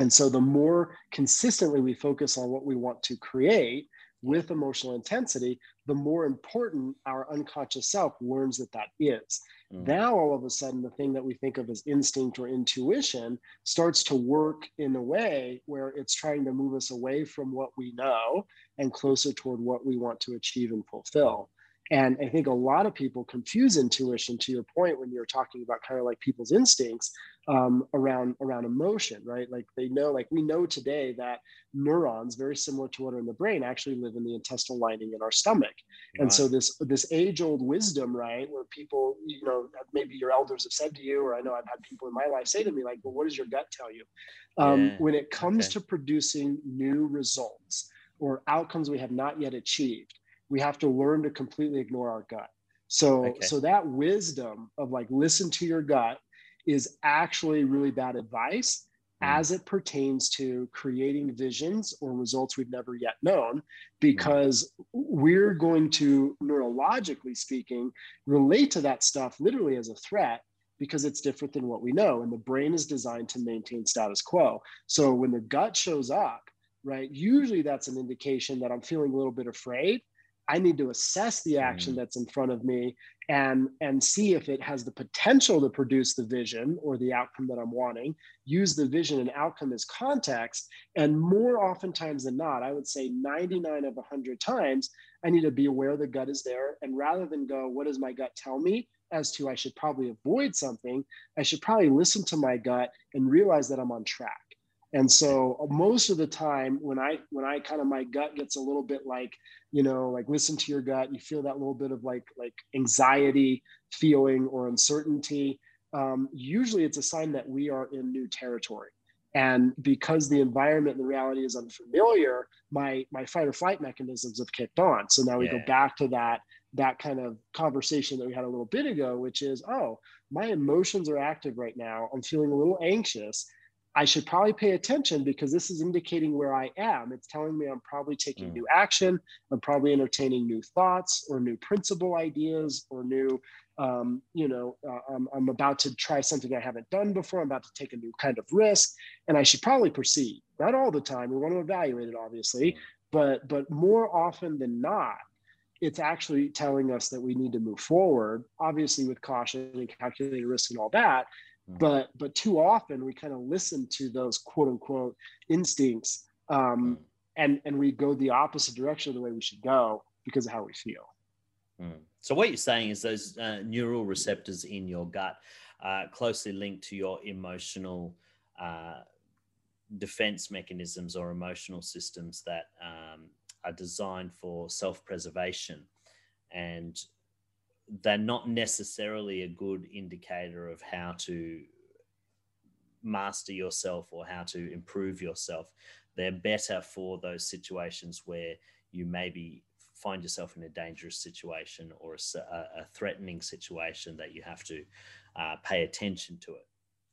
And so the more consistently we focus on what we want to create with emotional intensity, the more important our unconscious self learns that that is. Mm. Now, all of a sudden, the thing that we think of as instinct or intuition starts to work in a way where it's trying to move us away from what we know and closer toward what we want to achieve and fulfill. And I think a lot of people confuse intuition to your point when you're talking about kind of like people's instincts um, around around emotion, right? Like they know, like we know today that neurons, very similar to what are in the brain, actually live in the intestinal lining in our stomach. Right. And so this this age old wisdom, right, where people, you know, maybe your elders have said to you, or I know I've had people in my life say to me, like, well, what does your gut tell you? Um, yeah. When it comes okay. to producing new results or outcomes we have not yet achieved, we have to learn to completely ignore our gut. So, okay. so that wisdom of like listen to your gut is actually really bad advice mm. as it pertains to creating visions or results we've never yet known, because mm. we're going to, neurologically speaking, relate to that stuff literally as a threat because it's different than what we know. And the brain is designed to maintain status quo. So when the gut shows up, right, usually that's an indication that I'm feeling a little bit afraid I need to assess the action mm. that's in front of me and and see if it has the potential to produce the vision or the outcome that I'm wanting. Use the vision and outcome as context, and more oftentimes than not, I would say 99 of 100 times, I need to be aware the gut is there, and rather than go, "What does my gut tell me?" as to I should probably avoid something, I should probably listen to my gut and realize that I'm on track. And so uh, most of the time when I when I kind of my gut gets a little bit like, you know, like listen to your gut, you feel that little bit of like like anxiety feeling or uncertainty. Um, usually it's a sign that we are in new territory. And because the environment and the reality is unfamiliar, my my fight or flight mechanisms have kicked on. So now we yeah. go back to that that kind of conversation that we had a little bit ago, which is, oh, my emotions are active right now. I'm feeling a little anxious I should probably pay attention because this is indicating where I am. It's telling me I'm probably taking mm. new action. I'm probably entertaining new thoughts or new principle ideas or new, um, you know, uh, I'm, I'm about to try something I haven't done before. I'm about to take a new kind of risk, and I should probably proceed. Not all the time. We want to evaluate it, obviously, mm. but but more often than not, it's actually telling us that we need to move forward, obviously with caution and calculated risk and all that. But but too often we kind of listen to those quote unquote instincts um, mm. and and we go the opposite direction of the way we should go because of how we feel mm. so what you're saying is those uh, neural receptors in your gut uh, closely linked to your emotional uh, defense mechanisms or emotional systems that um, are designed for self-preservation and they're not necessarily a good indicator of how to master yourself or how to improve yourself. They're better for those situations where you maybe find yourself in a dangerous situation or a, a threatening situation that you have to uh, pay attention to it.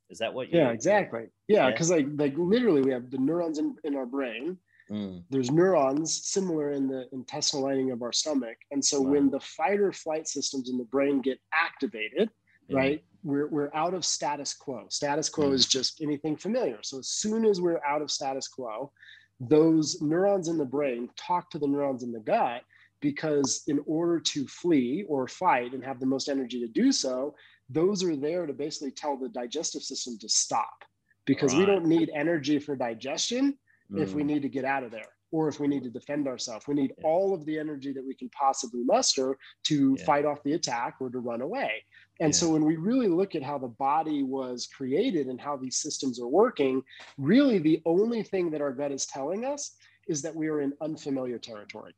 Is that what you? Yeah, exactly. Yeah, because yeah. like like literally, we have the neurons in, in our brain Mm. There's neurons similar in the intestinal lining of our stomach. And so wow. when the fight or flight systems in the brain get activated, yeah. right, we're, we're out of status quo. Status quo mm. is just anything familiar. So as soon as we're out of status quo, those neurons in the brain talk to the neurons in the gut because in order to flee or fight and have the most energy to do so, those are there to basically tell the digestive system to stop because right. we don't need energy for digestion mm. if we mm. need to get out of there or if we need to defend ourselves. We need yeah. all of the energy that we can possibly muster to yeah. fight off the attack or to run away. And yeah. so when we really look at how the body was created and how these systems are working, really the only thing that our gut is telling us is that we are in unfamiliar territory.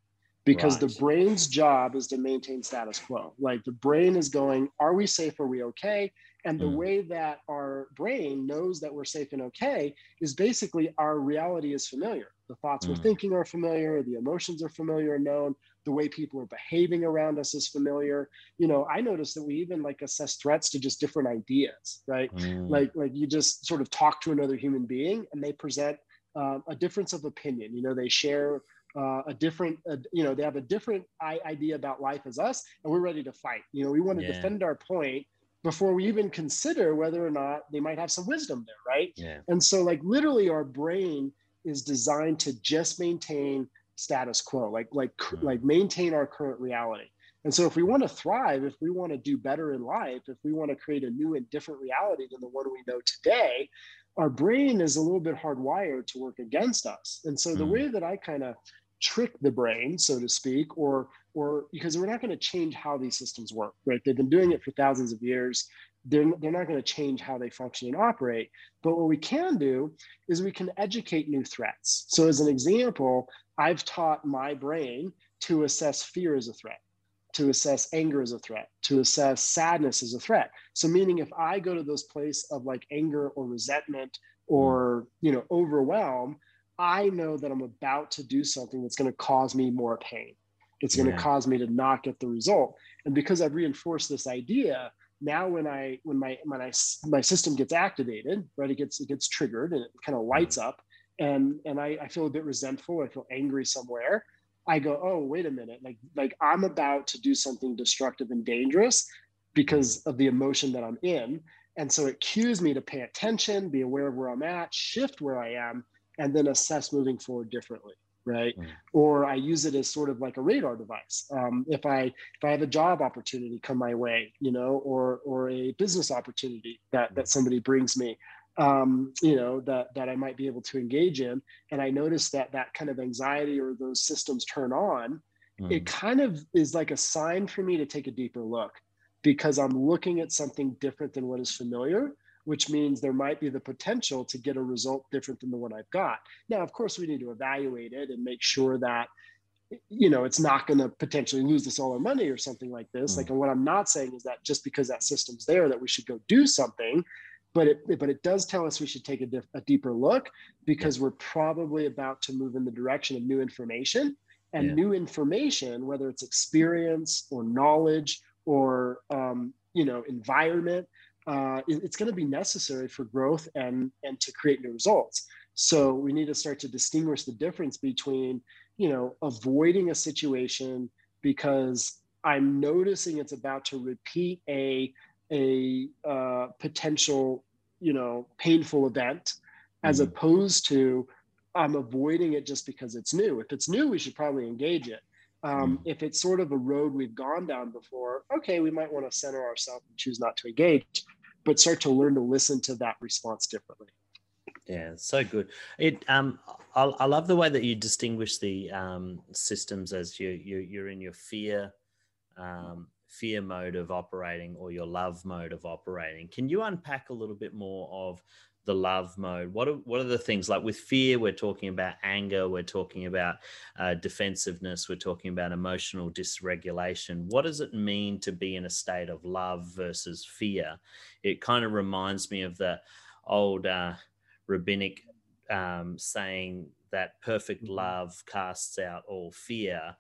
Because right. the brain's job is to maintain status quo. Like the brain is going, are we safe? Are we okay? And the mm. way that our brain knows that we're safe and okay is basically our reality is familiar. The thoughts mm. we're thinking are familiar, the emotions are familiar and known, the way people are behaving around us is familiar. You know, I noticed that we even like assess threats to just different ideas, right? Mm. Like like you just sort of talk to another human being and they present uh, a difference of opinion. You know, they share uh, a different, uh, you know, they have a different idea about life as us, and we're ready to fight. You know, we want to yeah. defend our point before we even consider whether or not they might have some wisdom there, right? Yeah. And so, like literally, our brain is designed to just maintain status quo, like like mm. like maintain our current reality. And so, if we want to thrive, if we want to do better in life, if we want to create a new and different reality than the one we know today, our brain is a little bit hardwired to work against us. And so, mm. the way that I kind of trick the brain, so to speak, or or because we're not going to change how these systems work, right? They've been doing it for thousands of years. They're, they're not going to change how they function and operate. But what we can do is we can educate new threats. So, as an example, I've taught my brain to assess fear as a threat, to assess anger as a threat, to assess sadness as a threat. So, meaning if I go to those place of like anger or resentment or you know overwhelm, I know that I'm about to do something that's going to cause me more pain. It's going yeah. to cause me to not get the result. And because I've reinforced this idea, now when I when my when I my system gets activated, right, it gets it gets triggered and it kind of mm-hmm. lights up, and and I, I feel a bit resentful. I feel angry somewhere. I go, oh wait a minute, like like I'm about to do something destructive and dangerous because of the emotion that I'm in. And so it cues me to pay attention, be aware of where I'm at, shift where I am, and then assess moving forward differently right mm. or i use it as sort of like a radar device um, if i if i have a job opportunity come my way you know or or a business opportunity that that mm. somebody brings me um, you know that that i might be able to engage in and i notice that that kind of anxiety or those systems turn on mm. it kind of is like a sign for me to take a deeper look because i'm looking at something different than what is familiar which means there might be the potential to get a result different than the one I've got. Now, of course, we need to evaluate it and make sure that you know it's not going to potentially lose us all our money or something like this. Mm. Like, and what I'm not saying is that just because that system's there, that we should go do something. But it, but it does tell us we should take a, diff, a deeper look because we're probably about to move in the direction of new information and yeah. new information, whether it's experience or knowledge or um, you know environment, uh, it's going to be necessary for growth and and to create new results. So we need to start to distinguish the difference between you know avoiding a situation because I'm noticing it's about to repeat a a uh, potential you know painful event, as mm-hmm. opposed to I'm avoiding it just because it's new. If it's new, we should probably engage it. Um, mm. If it's sort of a road we've gone down before, okay, we might want to center ourselves and choose not to engage but start to learn to listen to that response differently. Yeah, so good. It um, I, I love the way that you distinguish the um, systems as you, you you're in your fear um, fear mode of operating or your love mode of operating. Can you unpack a little bit more of the love mode? What are what are the things like with fear we're talking about anger we're talking about uh, defensiveness we're talking about emotional dysregulation. What does it mean to be in a state of love versus fear? It kind of reminds me of the old uh, rabbinic um, saying that perfect mm-hmm. love casts out all fear.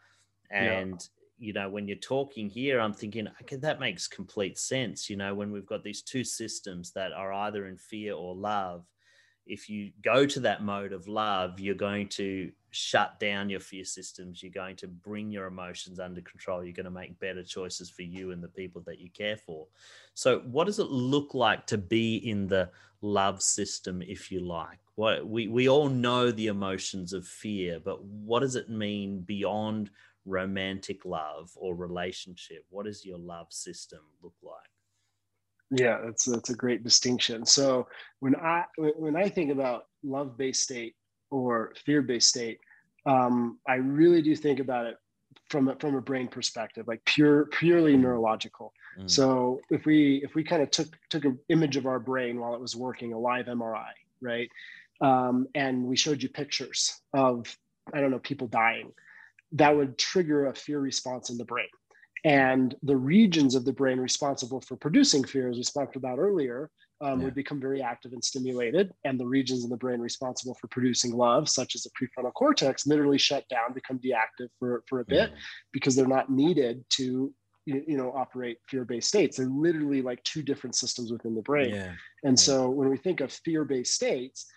And you know, when you're talking here, I'm thinking, okay, that makes complete sense. You know, when we've got these two systems that are either in fear or love, if you go to that mode of love, you're going to shut down your fear systems. You're going to bring your emotions under control. You're going to make better choices for you and the people that you care for. So, what does it look like to be in the love system, if you like? What we, we all know the emotions of fear, but what does it mean beyond romantic love or relationship? What does your love system look like? Yeah, that's that's a great distinction. So when I when I think about love based state or fear based state, um, I really do think about it from a, from a brain perspective, like pure purely neurological. Mm. So if we if we kind of took took an image of our brain while it was working, a live MRI, right, um, and we showed you pictures of I don't know people dying, that would trigger a fear response in the brain. And the regions of the brain responsible for producing fear, as we spoke about earlier, um, yeah. would become very active and stimulated. And the regions in the brain responsible for producing love, such as the prefrontal cortex, literally shut down, become deactive for, for a bit because they're not needed to you know operate fear-based states they're literally like two different systems within the brain yeah. and yeah. so when we think of fear-based states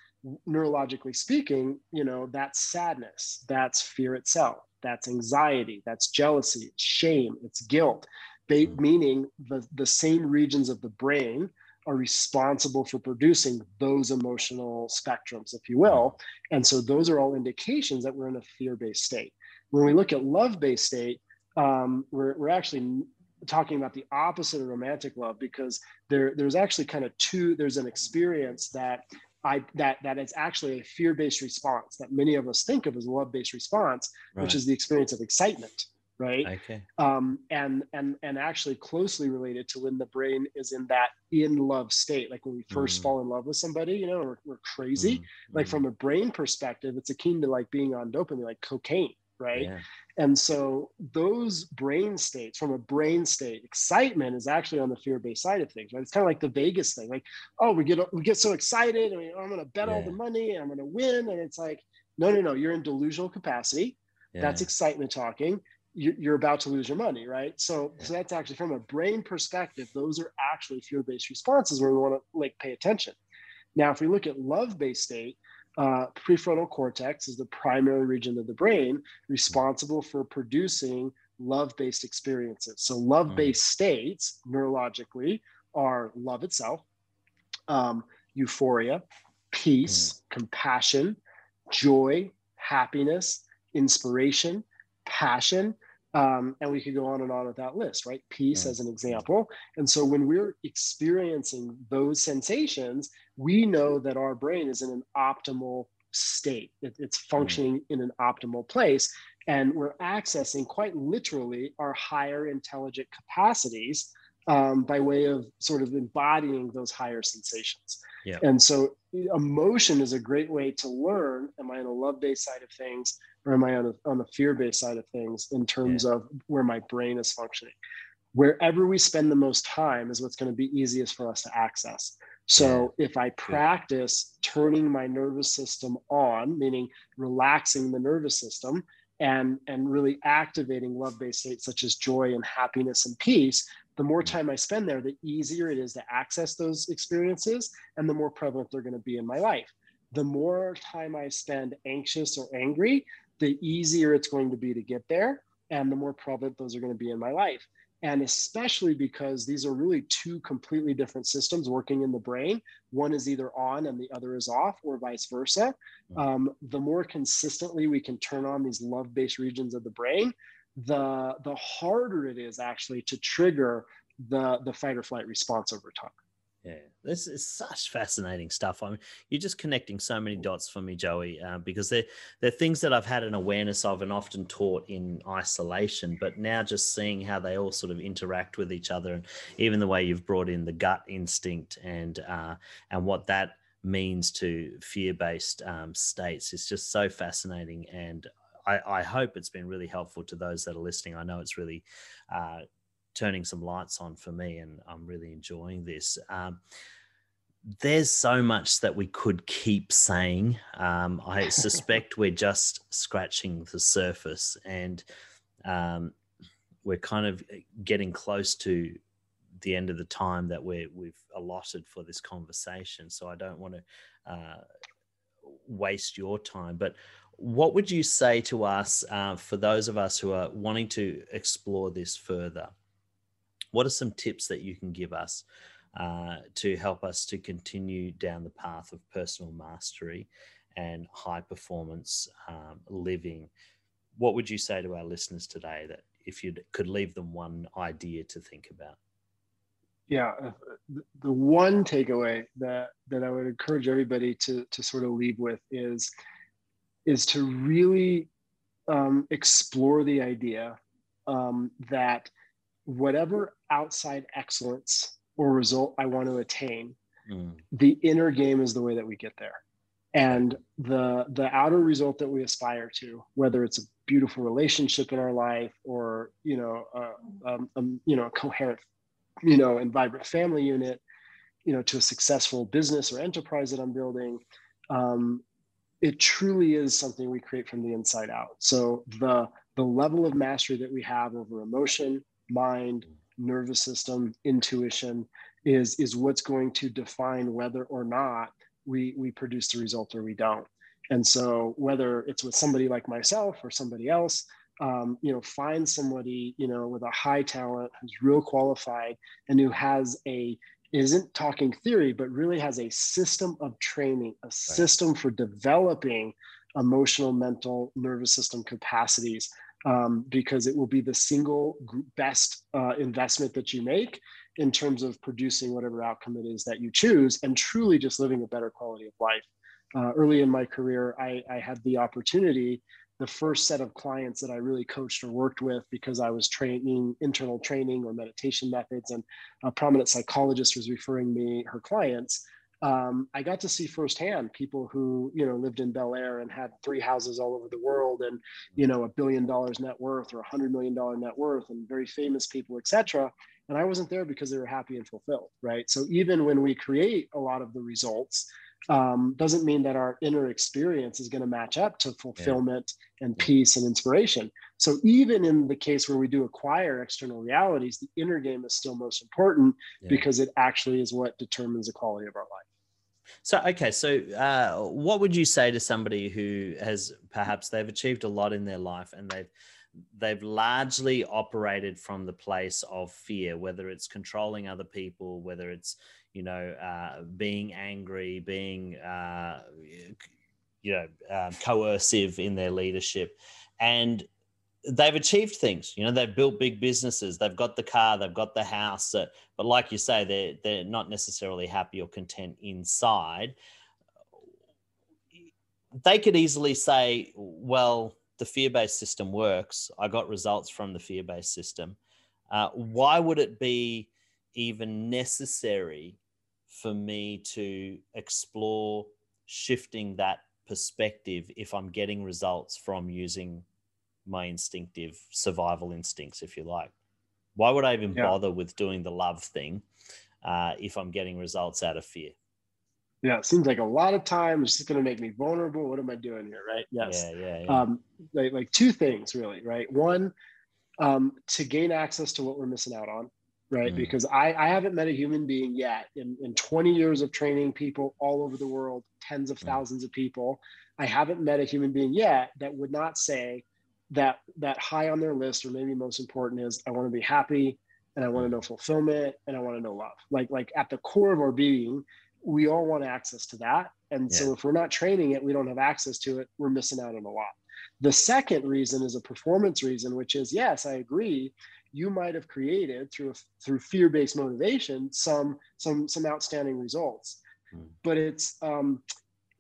neurologically speaking you know that's sadness that's fear itself that's anxiety, that's jealousy, it's shame, it's guilt, they, mm. meaning the, the same regions of the brain are responsible for producing those emotional spectrums, if you will. And so those are all indications that we're in a fear based state. When we look at love based state, um, we're, we're actually talking about the opposite of romantic love because there, there's actually kind of two, there's an experience that I that that is actually a fear-based response that many of us think of as a love-based response, right. which is the experience of excitement, right? Okay. Um, and and and actually closely related to when the brain is in that in love state, like when we first mm. fall in love with somebody, you know, we're, we're crazy. Mm. Like mm. from a brain perspective, it's akin to like being on dopamine, like cocaine, right? Yeah. And so those brain states, from a brain state, excitement is actually on the fear-based side of things, right? It's kind of like the Vegas thing, like, oh, we get we get so excited, I mean, oh, I'm going to bet yeah. all the money, I'm going to win, and it's like, no, no, no, you're in delusional capacity. Yeah. That's excitement talking. You're about to lose your money, right? So, so that's actually from a brain perspective. Those are actually fear-based responses where we want to like pay attention. Now, if we look at love-based state, uh, prefrontal cortex is the primary region of the brain responsible for producing love-based experiences. So love-based states neurologically are love itself, um, euphoria, peace, mm. compassion, joy, happiness, inspiration, passion, um, and we could go on and on with that list, right? Peace as an example. And so when we're experiencing those sensations, we know that our brain is in an optimal state. It, it's functioning in an optimal place. And we're accessing quite literally our higher intelligent capacities um, by way of sort of embodying those higher sensations. Yeah. And so emotion is a great way to learn am I on a love based side of things or am I on, a, on the fear based side of things in terms yeah. of where my brain is functioning? Wherever we spend the most time is what's going to be easiest for us to access. So if I practice turning my nervous system on, meaning relaxing the nervous system and, and really activating love based states such as joy and happiness and peace, the more time I spend there, the easier it is to access those experiences and the more prevalent they're going to be in my life. The more time I spend anxious or angry, the easier it's going to be to get there and the more prevalent those are going to be in my life. And especially because these are really two completely different systems working in the brain. One is either on and the other is off, or vice versa. Um, the more consistently we can turn on these love based regions of the brain, the the harder it is actually to trigger the the fight or flight response over time. Yeah, this is such fascinating stuff. I mean, you're just connecting so many dots for me, Joey, uh, because they're they're things that I've had an awareness of and often taught in isolation. But now, just seeing how they all sort of interact with each other, and even the way you've brought in the gut instinct and uh, and what that means to fear-based um, states is just so fascinating and I, I, hope it's been really helpful to those that are listening. I know it's really uh, turning some lights on for me, and I'm really enjoying this. Um, there's so much that we could keep saying. Um, I suspect we're just scratching the surface, and um, we're kind of getting close to the end of the time that we have allotted for this conversation. So I don't want to uh, waste your time, but what would you say to us uh, for those of us who are wanting to explore this further? What are some tips that you can give us uh, to help us to continue down the path of personal mastery and high performance um, living? What would you say to our listeners today that if you could leave them one idea to think about? Yeah, uh, the one takeaway that that I would encourage everybody to to sort of leave with is is to really um, explore the idea um, that whatever outside excellence or result I want to attain, mm. the inner game is the way that we get there. And the the outer result that we aspire to, whether it's a beautiful relationship in our life or you know uh, um, um, you know a coherent you know and vibrant family unit, you know to a successful business or enterprise that I'm building, um, it truly is something we create from the inside out. So the the level of mastery that we have over emotion, mind, nervous system, intuition is is what's going to define whether or not we we produce the result or we don't. And so whether it's with somebody like myself or somebody else, um, you know, find somebody you know with a high talent who's real qualified and who has a isn't talking theory, but really has a system of training, a system for developing emotional, mental, nervous system capacities um, because it will be the single best uh, investment that you make in terms of producing whatever outcome it is that you choose and truly just living a better quality of life. Uh, early in my career, I, I had the opportunity the first set of clients that I really coached or worked with because I was training internal training or meditation methods, and a prominent psychologist was referring me her clients. Um, I got to see firsthand people who you know lived in Bel Air and had three houses all over the world, and you know a billion dollars net worth or a hundred million dollar net worth, and very famous people, etc. And I wasn't there because they were happy and fulfilled, right? So even when we create a lot of the results, um, doesn't mean that our inner experience is going to match up to fulfillment yeah. and peace and inspiration. So even in the case where we do acquire external realities, the inner game is still most important yeah. because it actually is what determines the quality of our life. So okay, so uh, what would you say to somebody who has perhaps they've achieved a lot in their life and they've they've largely operated from the place of fear, whether it's controlling other people, whether it's you know, uh, being angry, being, uh, you know, uh, coercive in their leadership. And they've achieved things. You know, they've built big businesses. They've got the car. They've got the house. but like you say, they're they're not necessarily happy or content inside. They could easily say, "Well, the fear-based system works. I got results from the fear-based system." Uh, why would it be even necessary for me to explore shifting that perspective if I'm getting results from using my instinctive survival instincts, if you like. Why would I even yeah. bother with doing the love thing uh, if I'm getting results out of fear? Yeah, it seems like a lot of times it's just going to make me vulnerable. What am I doing here? Right? Yes. Yeah, yeah, yeah. Um, like, like two things, really. Right. One, um, to gain access to what we're missing out on right? Mm. Because I, I haven't met a human being yet in, in 20 years of training people all over the world, tens of mm. thousands of people. I haven't met a human being yet that would not say that that high on their list, or maybe most important, is I want to be happy and I want to mm. know fulfillment and I want to know love. Like like at the core of our being, we all want access to that. And yeah. so if we're not training it, we don't have access to it, we're missing out on a lot. The second reason is a performance reason, which is yes, I agree you might have created through through fear-based motivation some some some outstanding results mm. but it's um,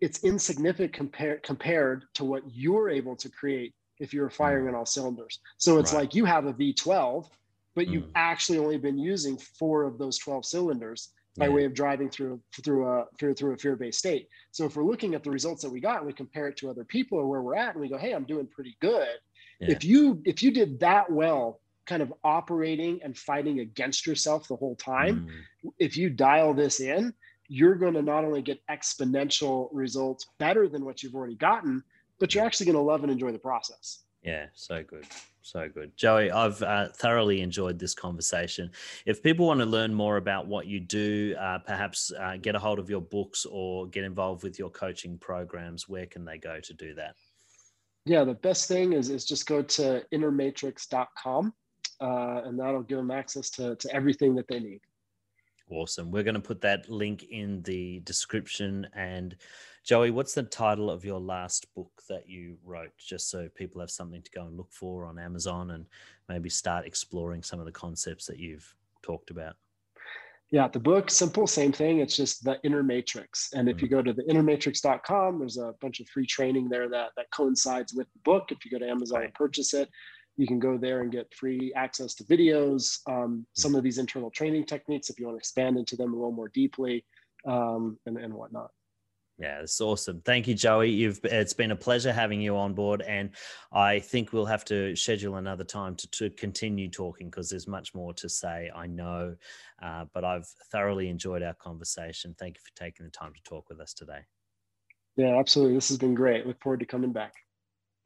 it's insignificant compared compared to what you're able to create if you're firing mm. on all cylinders so it's right. like you have a v12 but you've mm. actually only been using four of those 12 cylinders by way of driving through through a through, through a fear-based state so if we're looking at the results that we got and we compare it to other people or where we're at and we go hey i'm doing pretty good yeah. if you if you did that well kind of operating and fighting against yourself the whole time. Mm. If you dial this in, you're going to not only get exponential results better than what you've already gotten, but you're actually going to love and enjoy the process. Yeah, so good. So good. Joey, I've uh, thoroughly enjoyed this conversation. If people want to learn more about what you do, uh, perhaps uh, get a hold of your books or get involved with your coaching programs, where can they go to do that? Yeah, the best thing is, is just go to innermatrix.com uh, and that'll give them access to, to everything that they need. Awesome. We're going to put that link in the description. And Joey, what's the title of your last book that you wrote, just so people have something to go and look for on Amazon and maybe start exploring some of the concepts that you've talked about? Yeah, the book, simple, same thing. It's just the inner matrix. And if you go to the innermatrix.com, there's a bunch of free training there that, that coincides with the book. If you go to Amazon and purchase it, you can go there and get free access to videos, um, some of these internal training techniques if you want to expand into them a little more deeply, um, and, and whatnot. Yeah, it's awesome. Thank you, Joey. You've it's been a pleasure having you on board, and I think we'll have to schedule another time to, to continue talking because there's much more to say. I know, uh, but I've thoroughly enjoyed our conversation. Thank you for taking the time to talk with us today. Yeah, absolutely. This has been great. Look forward to coming back.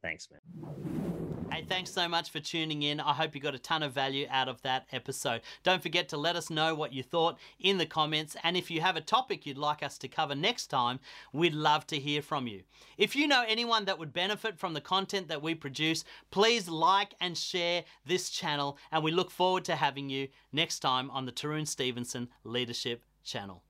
Thanks, man. Hey, thanks so much for tuning in. I hope you got a ton of value out of that episode. Don't forget to let us know what you thought in the comments. And if you have a topic you'd like us to cover next time, we'd love to hear from you. If you know anyone that would benefit from the content that we produce, please like and share this channel. And we look forward to having you next time on the Tarun Stevenson Leadership Channel.